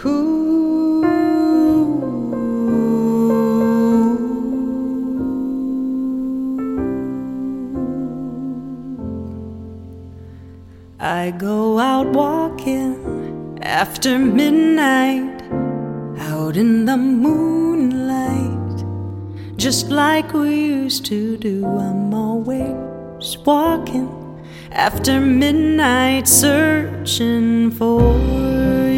I go out walking after midnight, out in the moonlight, just like we used to do. I'm always walking after midnight, searching for you.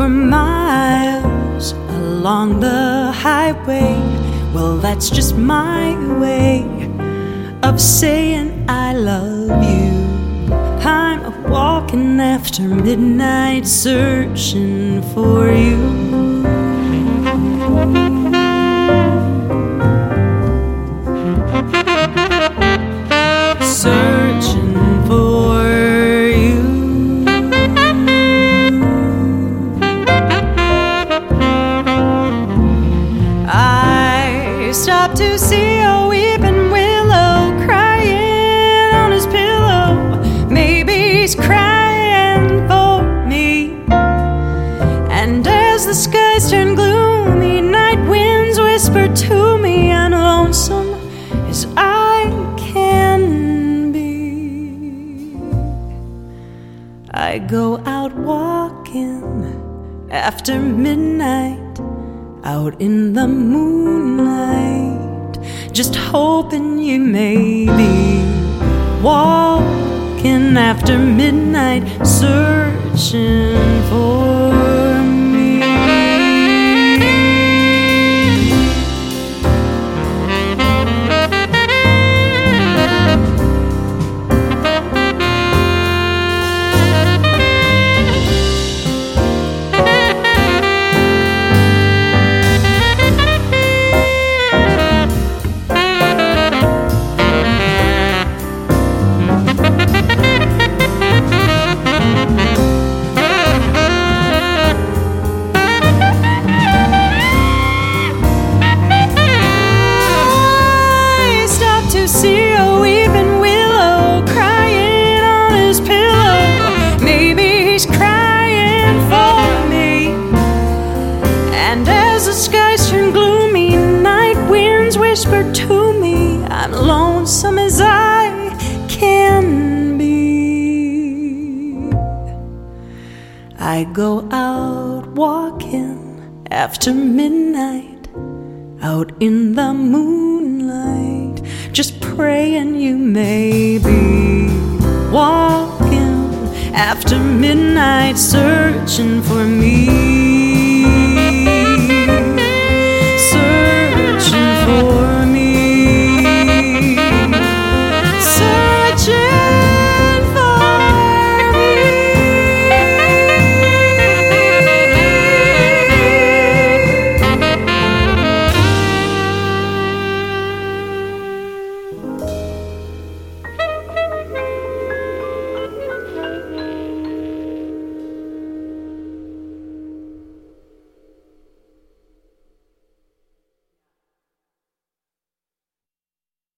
For miles along the highway. Well, that's just my way of saying I love you. I'm walking after midnight, searching for you. I stopped to see a weeping willow crying on his pillow. Maybe he's crying for me. And as the skies turn gloomy, night winds whisper to me, I'm lonesome as I can be. I go out walking after midnight out in the moonlight, just hoping you may be walking after midnight, searching see a weeping willow crying on his pillow. Maybe he's crying for me. And as the skies turn gloomy, night winds whisper to me, I'm lonesome as I can be. I go out walking after midnight out in the moonlight, just praying you may be walking after midnight, searching for me.